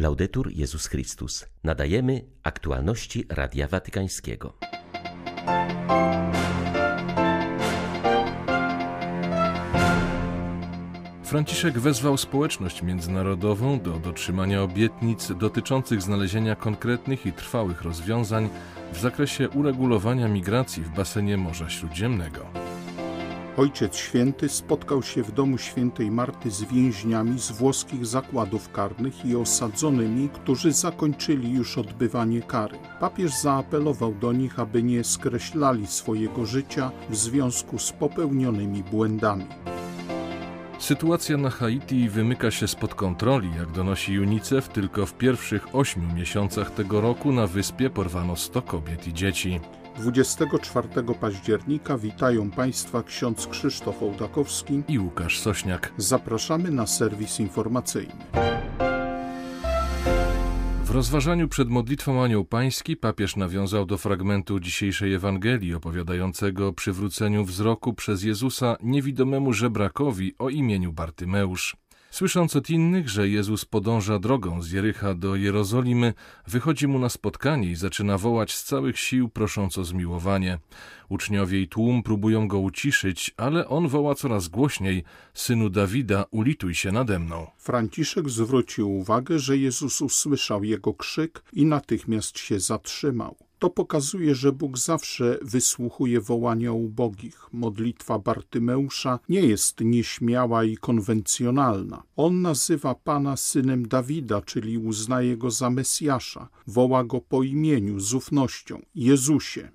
Laudetur Jezus Chrystus. Nadajemy aktualności Radia Watykańskiego. Franciszek wezwał społeczność międzynarodową do dotrzymania obietnic dotyczących znalezienia konkretnych i trwałych rozwiązań w zakresie uregulowania migracji w basenie Morza Śródziemnego. Ojciec Święty spotkał się w domu świętej Marty z więźniami z włoskich zakładów karnych i osadzonymi, którzy zakończyli już odbywanie kary. Papież zaapelował do nich, aby nie skreślali swojego życia w związku z popełnionymi błędami. Sytuacja na Haiti wymyka się spod kontroli, jak donosi UNICEF, tylko w pierwszych ośmiu miesiącach tego roku na wyspie porwano 100 kobiet i dzieci. 24 października witają Państwa ksiądz Krzysztof Ołdakowski i Łukasz Sośniak. Zapraszamy na serwis informacyjny. W rozważaniu przed modlitwą Anioł Pański papież nawiązał do fragmentu dzisiejszej Ewangelii opowiadającego o przywróceniu wzroku przez Jezusa niewidomemu żebrakowi o imieniu Bartymeusz. Słysząc od innych, że Jezus podąża drogą z Jericha do Jerozolimy, wychodzi mu na spotkanie i zaczyna wołać z całych sił, prosząc o zmiłowanie. Uczniowie i tłum próbują go uciszyć, ale on woła coraz głośniej: Synu Dawida, ulituj się nade mną. Franciszek zwrócił uwagę, że Jezus usłyszał jego krzyk i natychmiast się zatrzymał. To pokazuje, że Bóg zawsze wysłuchuje wołania ubogich. Modlitwa Bartymeusza nie jest nieśmiała i konwencjonalna. On nazywa Pana synem Dawida, czyli uznaje go za Mesjasza. Woła go po imieniu, z ufnością. Jezusie.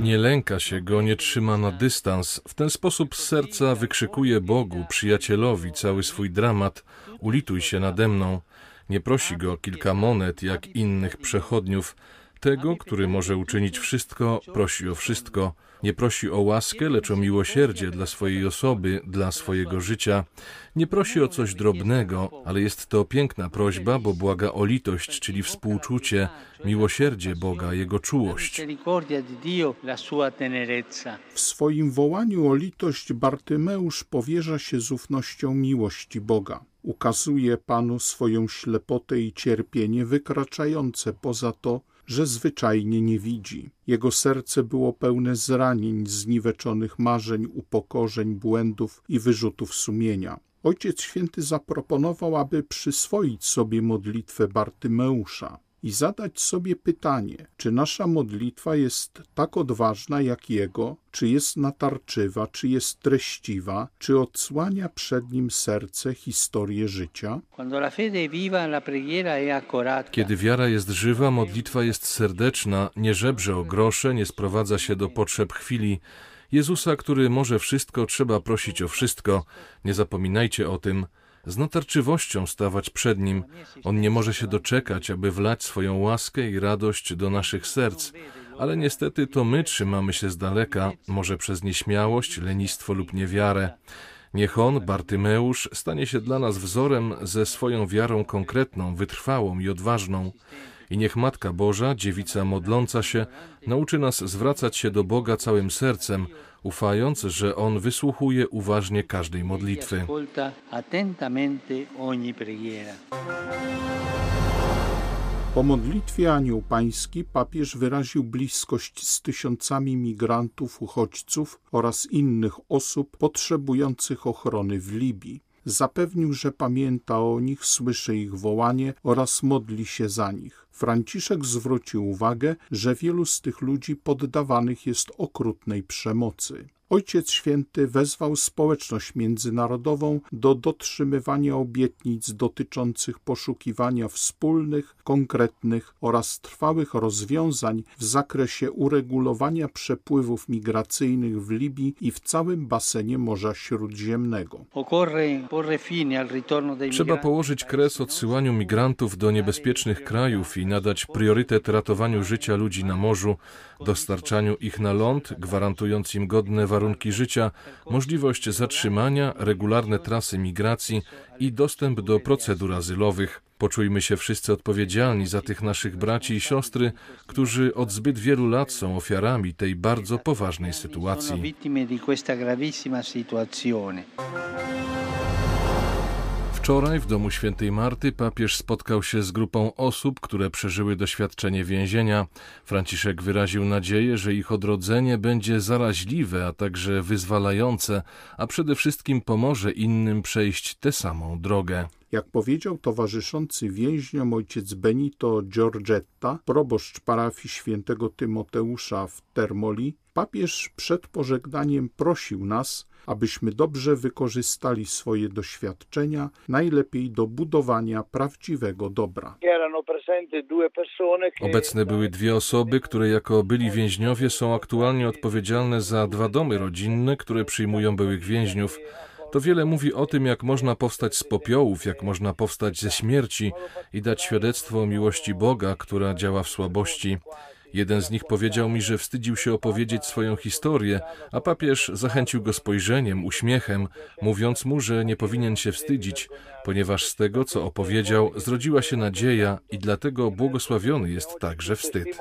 Nie lęka się go, nie trzyma na dystans. W ten sposób z serca wykrzykuje Bogu, przyjacielowi, cały swój dramat. Ulituj się nade mną. Nie prosi go o kilka monet, jak innych przechodniów. Tego, który może uczynić wszystko, prosi o wszystko. Nie prosi o łaskę, lecz o miłosierdzie dla swojej osoby, dla swojego życia. Nie prosi o coś drobnego, ale jest to piękna prośba, bo błaga o litość, czyli współczucie, miłosierdzie Boga, Jego czułość. W swoim wołaniu o litość Bartymeusz powierza się z ufnością miłości Boga. Ukazuje Panu swoją ślepotę i cierpienie wykraczające poza to, że zwyczajnie nie widzi. Jego serce było pełne zranień, zniweczonych marzeń, upokorzeń, błędów i wyrzutów sumienia. Ojciec Święty zaproponował, aby przyswoić sobie modlitwę Bartymeusza i zadać sobie pytanie, czy nasza modlitwa jest tak odważna jak Jego, czy jest natarczywa, czy jest treściwa, czy odsłania przed Nim serce historię życia? Kiedy wiara jest żywa, modlitwa jest serdeczna, nie żebrze o grosze, nie sprowadza się do potrzeb chwili. Jezusa, który może wszystko, trzeba prosić o wszystko. Nie zapominajcie o tym z natarczywością stawać przed Nim. On nie może się doczekać, aby wlać swoją łaskę i radość do naszych serc, ale niestety to my trzymamy się z daleka, może przez nieśmiałość, lenistwo lub niewiarę. Niech On, Bartymeusz, stanie się dla nas wzorem ze swoją wiarą konkretną, wytrwałą i odważną. I niech Matka Boża, dziewica modląca się, nauczy nas zwracać się do Boga całym sercem, ufając, że On wysłuchuje uważnie każdej modlitwy. Po modlitwie Anioł Pański papież wyraził bliskość z tysiącami migrantów, uchodźców oraz innych osób potrzebujących ochrony w Libii. Zapewnił, że pamięta o nich, słyszy ich wołanie oraz modli się za nich. Franciszek zwrócił uwagę, że wielu z tych ludzi poddawanych jest okrutnej przemocy. Ojciec Święty wezwał społeczność międzynarodową do dotrzymywania obietnic dotyczących poszukiwania wspólnych, konkretnych oraz trwałych rozwiązań w zakresie uregulowania przepływów migracyjnych w Libii i w całym basenie Morza Śródziemnego. Trzeba położyć kres odsyłaniu migrantów do niebezpiecznych krajów i nadać priorytet ratowaniu życia ludzi na morzu, dostarczaniu ich na ląd, gwarantując im godne warunki życia, możliwość zatrzymania, regularne trasy migracji i dostęp do procedur azylowych. Poczujmy się wszyscy odpowiedzialni za tych naszych braci i siostry, którzy od zbyt wielu lat są ofiarami tej bardzo poważnej sytuacji. Wczoraj w domu świętej Marty papież spotkał się z grupą osób, które przeżyły doświadczenie więzienia. Franciszek wyraził nadzieję, że ich odrodzenie będzie zaraźliwe, a także wyzwalające, a przede wszystkim pomoże innym przejść tę samą drogę. Jak powiedział towarzyszący więźniom ojciec Benito Giorgetta, proboszcz parafii świętego Tymoteusza w Termoli, papież przed pożegnaniem prosił nas, abyśmy dobrze wykorzystali swoje doświadczenia, najlepiej do budowania prawdziwego dobra. Obecne były dwie osoby, które jako byli więźniowie są aktualnie odpowiedzialne za dwa domy rodzinne, które przyjmują byłych więźniów. To wiele mówi o tym, jak można powstać z popiołów, jak można powstać ze śmierci i dać świadectwo o miłości Boga, która działa w słabości. Jeden z nich powiedział mi, że wstydził się opowiedzieć swoją historię, a papież zachęcił go spojrzeniem, uśmiechem, mówiąc mu, że nie powinien się wstydzić, ponieważ z tego, co opowiedział, zrodziła się nadzieja i dlatego błogosławiony jest także wstyd.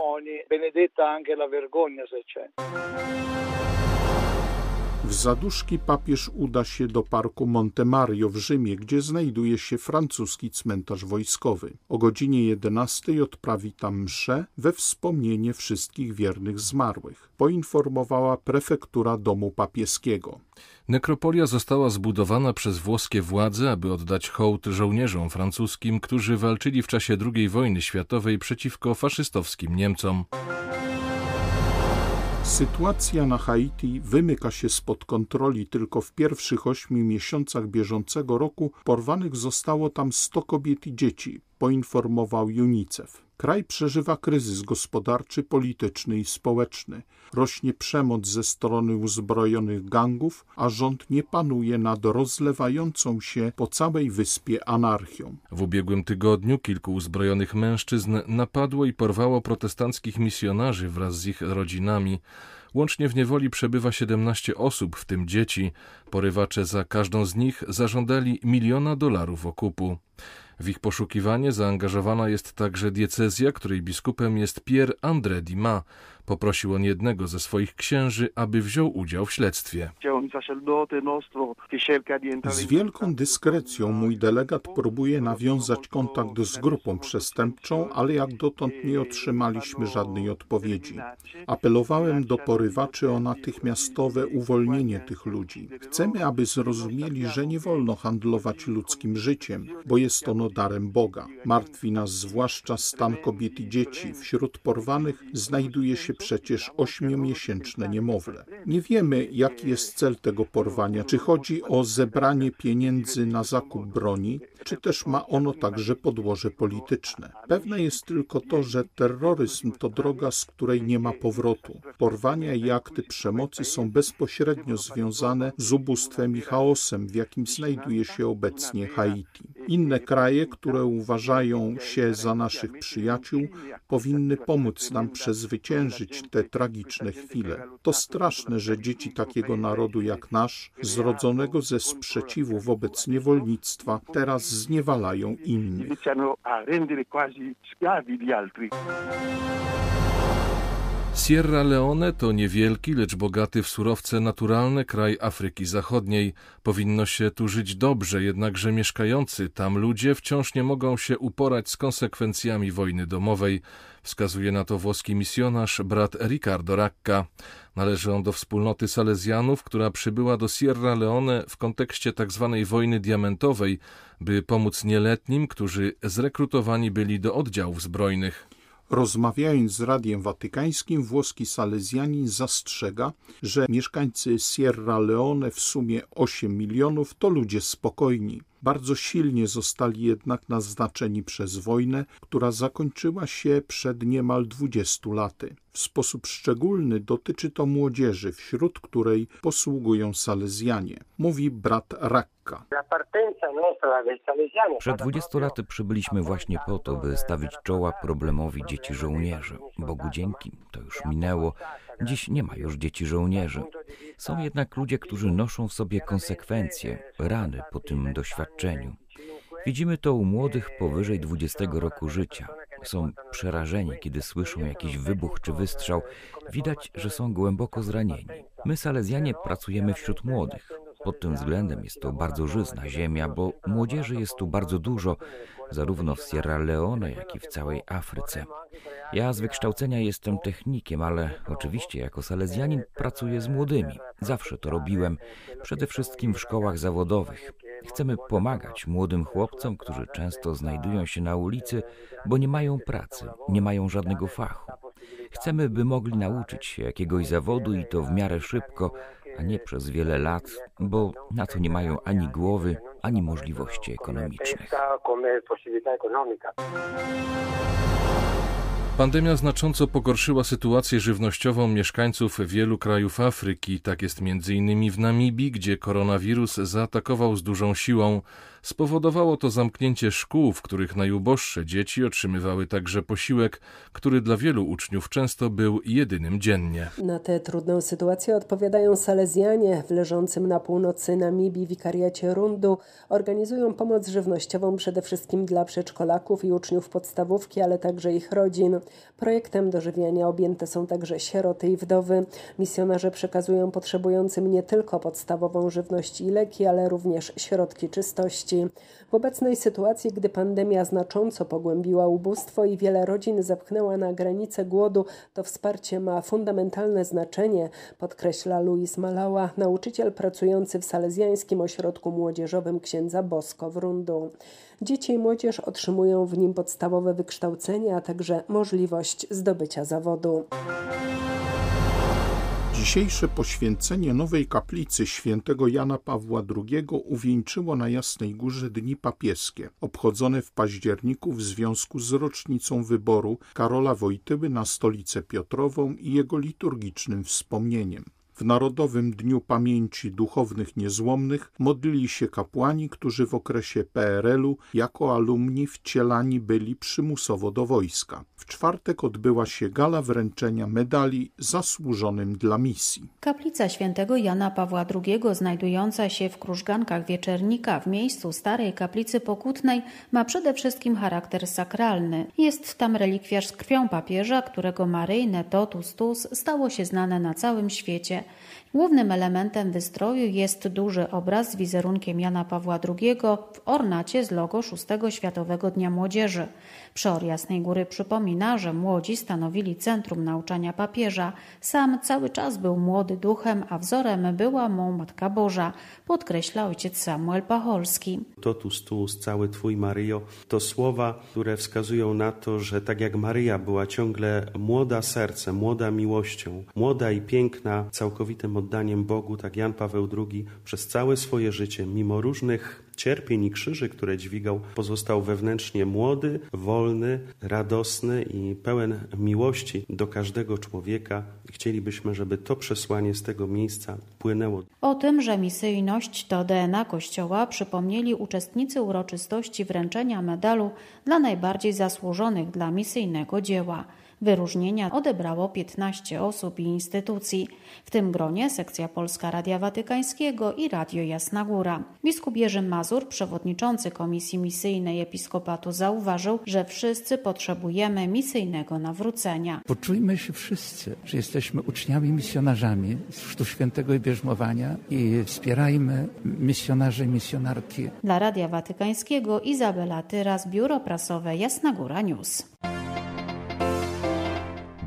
W zaduszki papież uda się do parku Monte Mario w Rzymie, gdzie znajduje się francuski cmentarz wojskowy. O godzinie 11 odprawi tam mszę we wspomnienie wszystkich wiernych zmarłych, poinformowała prefektura domu papieskiego. Nekropolia została zbudowana przez włoskie władze, aby oddać hołd żołnierzom francuskim, którzy walczyli w czasie II wojny światowej przeciwko faszystowskim Niemcom. Sytuacja na Haiti wymyka się spod kontroli. Tylko w pierwszych ośmiu miesiącach bieżącego roku porwanych zostało tam 100 kobiet i dzieci, poinformował UNICEF. Kraj przeżywa kryzys gospodarczy, polityczny i społeczny. Rośnie przemoc ze strony uzbrojonych gangów, a rząd nie panuje nad rozlewającą się po całej wyspie anarchią. W ubiegłym tygodniu kilku uzbrojonych mężczyzn napadło i porwało protestanckich misjonarzy wraz z ich rodzinami. Łącznie w niewoli przebywa 17 osób, w tym dzieci. Porywacze za każdą z nich zażądali miliona dolarów okupu. W ich poszukiwanie zaangażowana jest także diecezja, której biskupem jest Pierre André Dima. Poprosił on jednego ze swoich księży, aby wziął udział w śledztwie. Z wielką dyskrecją mój delegat próbuje nawiązać kontakt z grupą przestępczą, ale jak dotąd nie otrzymaliśmy żadnej odpowiedzi. Apelowałem do porywaczy o natychmiastowe uwolnienie tych ludzi. Chcemy, aby zrozumieli, że nie wolno handlować ludzkim życiem, bo jest ono darem Boga. Martwi nas zwłaszcza stan kobiet i dzieci. Wśród porwanych znajduje się przecież ośmiomiesięczne niemowlę. Nie wiemy, jaki jest cel tego porwania. Czy chodzi o zebranie pieniędzy na zakup broni, czy też ma ono także podłoże polityczne. Pewne jest tylko to, że terroryzm to droga, z której nie ma powrotu. Porwania i akty przemocy są bezpośrednio związane z ubóstwem i chaosem, w jakim znajduje się obecnie Haiti. Inne kraje, które uważają się za naszych przyjaciół, powinny pomóc nam przezwyciężyć te tragiczne chwile. To straszne, że dzieci takiego narodu jak nasz, zrodzonego ze sprzeciwu wobec niewolnictwa, teraz zniewalają innych. Sierra Leone to niewielki, lecz bogaty w surowce naturalne kraj Afryki Zachodniej. Powinno się tu żyć dobrze, jednakże mieszkający tam ludzie wciąż nie mogą się uporać z konsekwencjami wojny domowej. Wskazuje na to włoski misjonarz brat Ricardo Racca. Należy on do wspólnoty Salezjanów, która przybyła do Sierra Leone w kontekście tzw. Tak wojny diamentowej, by pomóc nieletnim, którzy zrekrutowani byli do oddziałów zbrojnych. Rozmawiając z Radiem Watykańskim, włoski salezjanin zastrzega, że mieszkańcy Sierra Leone w sumie 8 milionów to ludzie spokojni. Bardzo silnie zostali jednak naznaczeni przez wojnę, która zakończyła się przed niemal 20 laty. W sposób szczególny dotyczy to młodzieży, wśród której posługują Salezjanie, mówi brat Rakka. Przed 20 laty przybyliśmy właśnie po to, by stawić czoła problemowi dzieci żołnierzy. Bogu dzięki, to już minęło. Dziś nie ma już dzieci żołnierzy. Są jednak ludzie, którzy noszą w sobie konsekwencje, rany po tym doświadczeniu. Widzimy to u młodych powyżej 20 roku życia. Są przerażeni, kiedy słyszą jakiś wybuch czy wystrzał. Widać, że są głęboko zranieni. My, Salezjanie, pracujemy wśród młodych. Pod tym względem jest to bardzo żyzna ziemia, bo młodzieży jest tu bardzo dużo, zarówno w Sierra Leone, jak i w całej Afryce. Ja z wykształcenia jestem technikiem, ale oczywiście jako salezjanin pracuję z młodymi. Zawsze to robiłem, przede wszystkim w szkołach zawodowych. Chcemy pomagać młodym chłopcom, którzy często znajdują się na ulicy, bo nie mają pracy, nie mają żadnego fachu. Chcemy, by mogli nauczyć się jakiegoś zawodu i to w miarę szybko, a nie przez wiele lat, bo na to nie mają ani głowy, ani możliwości ekonomicznych. Pandemia znacząco pogorszyła sytuację żywnościową mieszkańców wielu krajów Afryki. Tak jest m.in. w Namibii, gdzie koronawirus zaatakował z dużą siłą. Spowodowało to zamknięcie szkół, w których najuboższe dzieci otrzymywały także posiłek, który dla wielu uczniów często był jedynym dziennie. Na tę trudną sytuację odpowiadają Salezjanie w leżącym na północy Namibii wikariacie Rundu. Organizują pomoc żywnościową przede wszystkim dla przedszkolaków i uczniów podstawówki, ale także ich rodzin. Projektem dożywiania objęte są także sieroty i wdowy. Misjonarze przekazują potrzebującym nie tylko podstawową żywność i leki, ale również środki czystości. W obecnej sytuacji, gdy pandemia znacząco pogłębiła ubóstwo i wiele rodzin zepchnęła na granicę głodu, to wsparcie ma fundamentalne znaczenie, podkreśla Luis Malała, nauczyciel pracujący w Salezjańskim Ośrodku Młodzieżowym księdza Bosko w Rundu. Dzieci i młodzież otrzymują w nim podstawowe wykształcenie, a także możliwość zdobycia zawodu. Dzisiejsze poświęcenie nowej kaplicy świętego Jana Pawła II uwieńczyło na Jasnej Górze Dni Papieskie, obchodzone w październiku w związku z rocznicą wyboru Karola Wojtyły na stolicę Piotrową i jego liturgicznym wspomnieniem. W Narodowym Dniu Pamięci Duchownych Niezłomnych modlili się kapłani, którzy w okresie PRL-u jako alumni wcielani byli przymusowo do wojska. W czwartek odbyła się gala wręczenia medali zasłużonym dla misji. Kaplica świętego Jana Pawła II, znajdująca się w Krużgankach Wieczernika w miejscu starej kaplicy pokutnej, ma przede wszystkim charakter sakralny. Jest tam relikwiarz z krwią papieża, którego maryjne totus tus stało się znane na całym świecie. Głównym elementem wystroju jest duży obraz z wizerunkiem Jana Pawła II w ornacie z logo VI Światowego Dnia Młodzieży. Przeor Jasnej Góry przypomina, że młodzi stanowili centrum nauczania papieża. Sam cały czas był młody duchem, a wzorem była mu Matka Boża, podkreśla ojciec Samuel Pacholski. Totus tuus, cały Twój Maryjo, to słowa, które wskazują na to, że tak jak Maryja była ciągle młoda sercem, młoda miłością, młoda i piękna, całkowitym oddaniem Bogu, tak Jan Paweł II przez całe swoje życie, mimo różnych cierpień i krzyży, które dźwigał, pozostał wewnętrznie młody, wolny, radosny i pełen miłości do każdego człowieka. Chcielibyśmy, żeby to przesłanie z tego miejsca płynęło. O tym, że misyjność to DNA Kościoła, przypomnieli uczestnicy uroczystości wręczenia medalu dla najbardziej zasłużonych dla misyjnego dzieła. Wyróżnienia odebrało 15 osób i instytucji, w tym gronie sekcja Polska Radia Watykańskiego i Radio Jasna Góra. Biskup Jerzy Mazur, przewodniczący Komisji Misyjnej Episkopatu, zauważył, że wszyscy potrzebujemy misyjnego nawrócenia. Poczujmy się wszyscy, że jesteśmy uczniami, misjonarzami z Chrztu Świętego i Bierzmowania i wspierajmy misjonarzy i misjonarki. Dla Radia Watykańskiego Izabela Tyras, Biuro Prasowe Jasna Góra News.